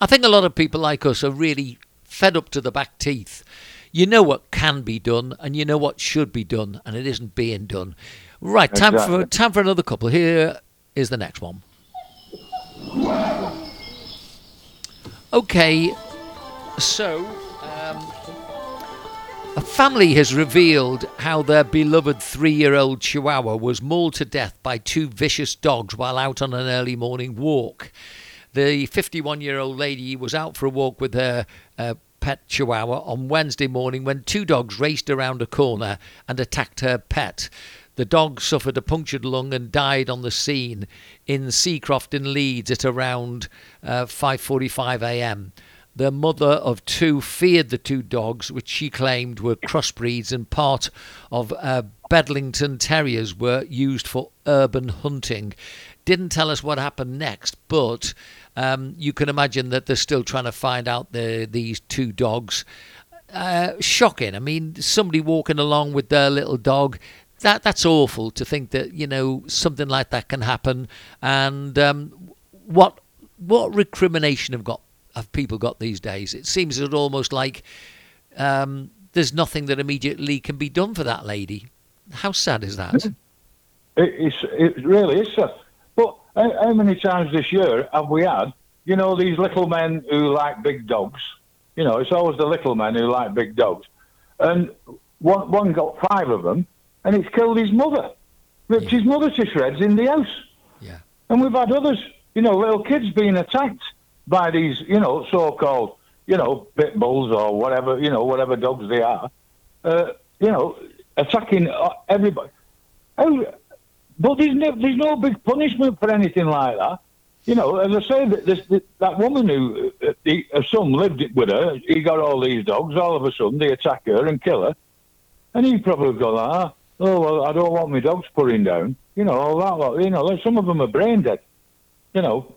I think a lot of people like us are really fed up to the back teeth. You know what can be done, and you know what should be done, and it isn't being done. Right, time exactly. for time for another couple. Here is the next one. Okay, so a family has revealed how their beloved three-year-old Chihuahua was mauled to death by two vicious dogs while out on an early morning walk. The 51 year old lady was out for a walk with her uh, pet chihuahua on Wednesday morning when two dogs raced around a corner and attacked her pet. The dog suffered a punctured lung and died on the scene in Seacroft in Leeds at around uh, 5:45 a.m. The mother of two feared the two dogs, which she claimed were crossbreeds and part of uh, Bedlington Terriers were used for urban hunting. Didn't tell us what happened next, but um, you can imagine that they're still trying to find out the, these two dogs. Uh, shocking. I mean, somebody walking along with their little dog. That that's awful to think that you know something like that can happen. And um, what what recrimination have got have people got these days? It seems that almost like um, there's nothing that immediately can be done for that lady. How sad is that? It, it's, it really is sad. But how, how many times this year have we had, you know, these little men who like big dogs? You know, it's always the little men who like big dogs. And one, one got five of them, and it's killed his mother. Ripped yeah. his mother to shreds in the house. Yeah. And we've had others, you know, little kids being attacked by these, you know, so-called, you know, pit bulls or whatever, you know, whatever dogs they are. Uh, you know, attacking uh, everybody. But there's no, there's no big punishment for anything like that. You know, as I say, that this, that woman who uh, he, her son lived with her, he got all these dogs. All of a sudden, they attack her and kill her, and he probably go, ah, oh well, I don't want my dogs putting down. You know, all that. You know, like some of them are brain dead. You know,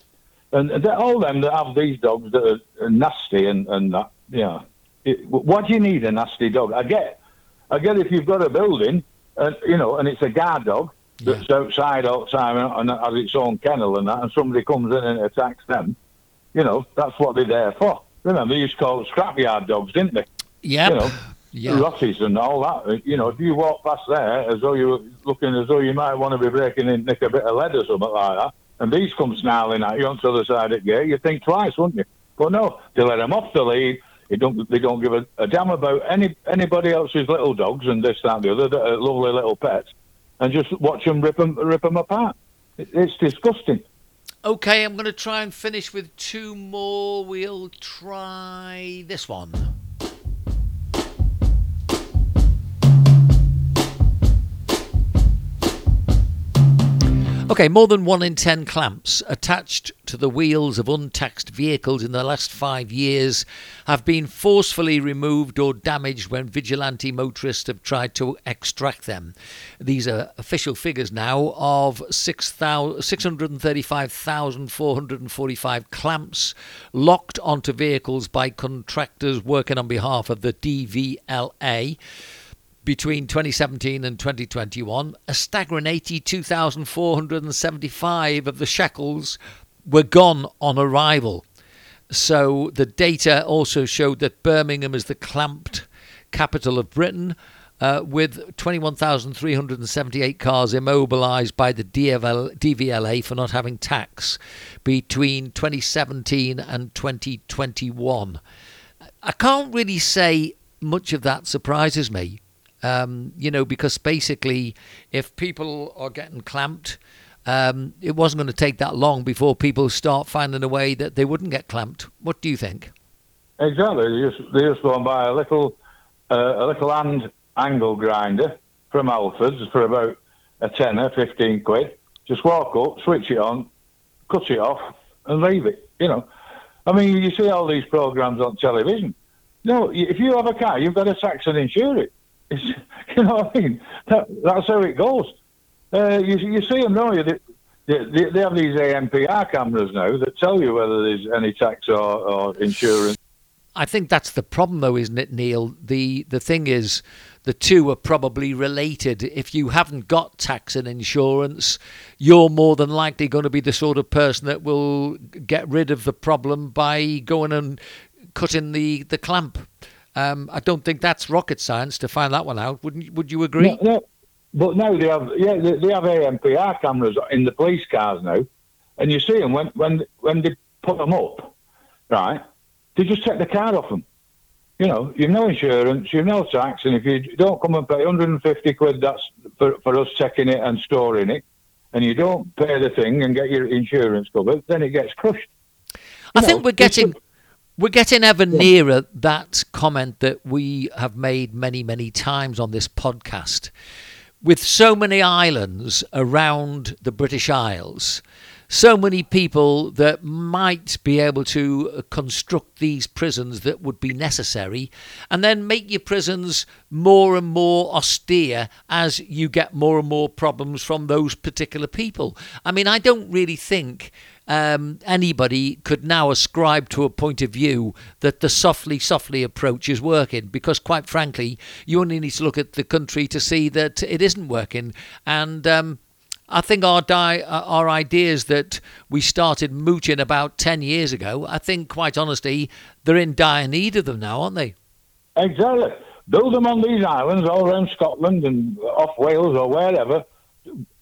and all them that have these dogs that are nasty and and that. Yeah, it, what do you need a nasty dog? I get, I get if you've got a building, and you know, and it's a guard dog that's yeah. outside all the time and has its own kennel and that, and somebody comes in and attacks them, you know, that's what they're there for. Remember, they used to call it scrapyard dogs, didn't they? Yeah. You know, yeah. Rotties and all that. You know, if you walk past there as though you're looking as though you might want to be breaking in, nick a bit of lead or something like that, and these come snarling at you on the other side of the gate, you'd think twice, wouldn't you? But no, they let them off the lead. They don't, they don't give a, a damn about any anybody else's little dogs and this, that, and the other, lovely little pets, and just watch them rip them, rip them apart. It, it's disgusting. Okay, I'm going to try and finish with two more. We'll try this one. Okay, more than one in ten clamps attached to the wheels of untaxed vehicles in the last five years have been forcefully removed or damaged when vigilante motorists have tried to extract them. These are official figures now of 635,445 clamps locked onto vehicles by contractors working on behalf of the DVLA between 2017 and 2021, a staggering 82,475 of the shackles were gone on arrival. So the data also showed that Birmingham is the clamped capital of Britain. Uh, with 21,378 cars immobilised by the DVL, DVLA for not having tax between 2017 and 2021. I can't really say much of that surprises me um, you know, because basically, if people are getting clamped, um, it wasn't going to take that long before people start finding a way that they wouldn't get clamped. What do you think? Exactly. They just, they just go and buy a little uh, a little hand angle grinder from Halfords for about a tenner, fifteen quid. Just walk up, switch it on, cut it off, and leave it. You know, I mean, you see all these programs on television. No, if you have a car, you've got to tax and insure it. It's, you know what I mean? That, that's how it goes. Uh, you, you see them, don't you? They, they, they, have these ANPR cameras now that tell you whether there's any tax or, or insurance. I think that's the problem, though, isn't it, Neil? The the thing is, the two are probably related. If you haven't got tax and insurance, you're more than likely going to be the sort of person that will get rid of the problem by going and cutting the, the clamp. Um, I don't think that's rocket science to find that one out. Wouldn't would you agree? No, no. But now they have yeah they, they have ANPR cameras in the police cars now, and you see them when when when they put them up, right? They just take the car off them. You know, you've no insurance, you've no tax, and if you don't come and pay 150 quid, that's for, for us checking it and storing it, and you don't pay the thing and get your insurance covered, then it gets crushed. You I know, think we're getting. We're getting ever nearer that comment that we have made many, many times on this podcast. With so many islands around the British Isles, so many people that might be able to uh, construct these prisons that would be necessary, and then make your prisons more and more austere as you get more and more problems from those particular people. I mean, I don't really think um, anybody could now ascribe to a point of view that the softly, softly approach is working because, quite frankly, you only need to look at the country to see that it isn't working. And um, I think our, di- uh, our ideas that we started mooching about 10 years ago, I think, quite honestly, they're in dire need of them now, aren't they? Exactly. Build them on these islands all around Scotland and off Wales or wherever.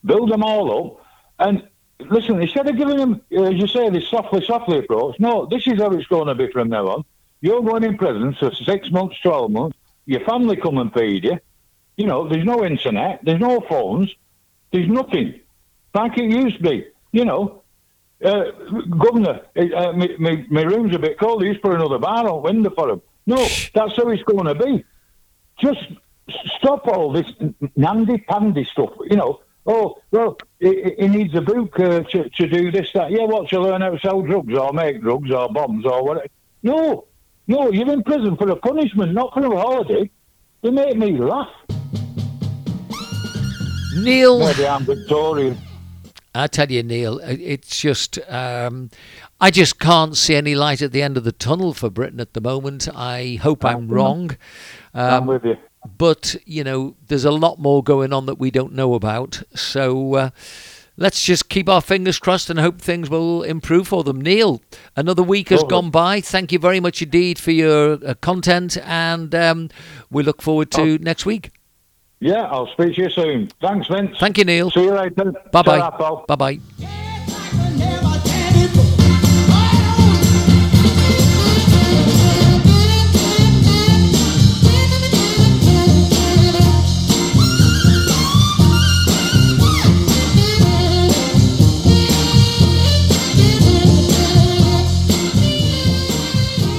Build them all up and listen, instead of giving them, as you say, this softly, softly approach, no, this is how it's going to be from now on. You're going in prison for six months, 12 months. Your family come and feed you. You know, there's no internet, there's no phones, there's nothing. Like it used to be. You know, uh, Governor, uh, my, my, my, room's a bit cold. He's put another bar on window for him. No, that's how it's going to be. Just stop all this nandy pandy stuff. You know, oh, well, he, he needs a book uh, to, to do this, that. Yeah, what, to learn how to sell drugs or make drugs or bombs or whatever? No, no, you're in prison for a punishment, not for a holiday. They make me laugh. Neil. Maybe I'm Victorian. I tell you, Neil, it's just um, I just can't see any light at the end of the tunnel for Britain at the moment. I hope I'm wrong. Um, I'm with you but you know there's a lot more going on that we don't know about. So uh, let's just keep our fingers crossed and hope things will improve for them. Neil another week has gone by. Thank you very much indeed for your uh, content and um, we look forward to oh. next week. Yeah i'll speak to you soon. Thanks vince. Thank you neil. See you later. Bye bye bye bye people.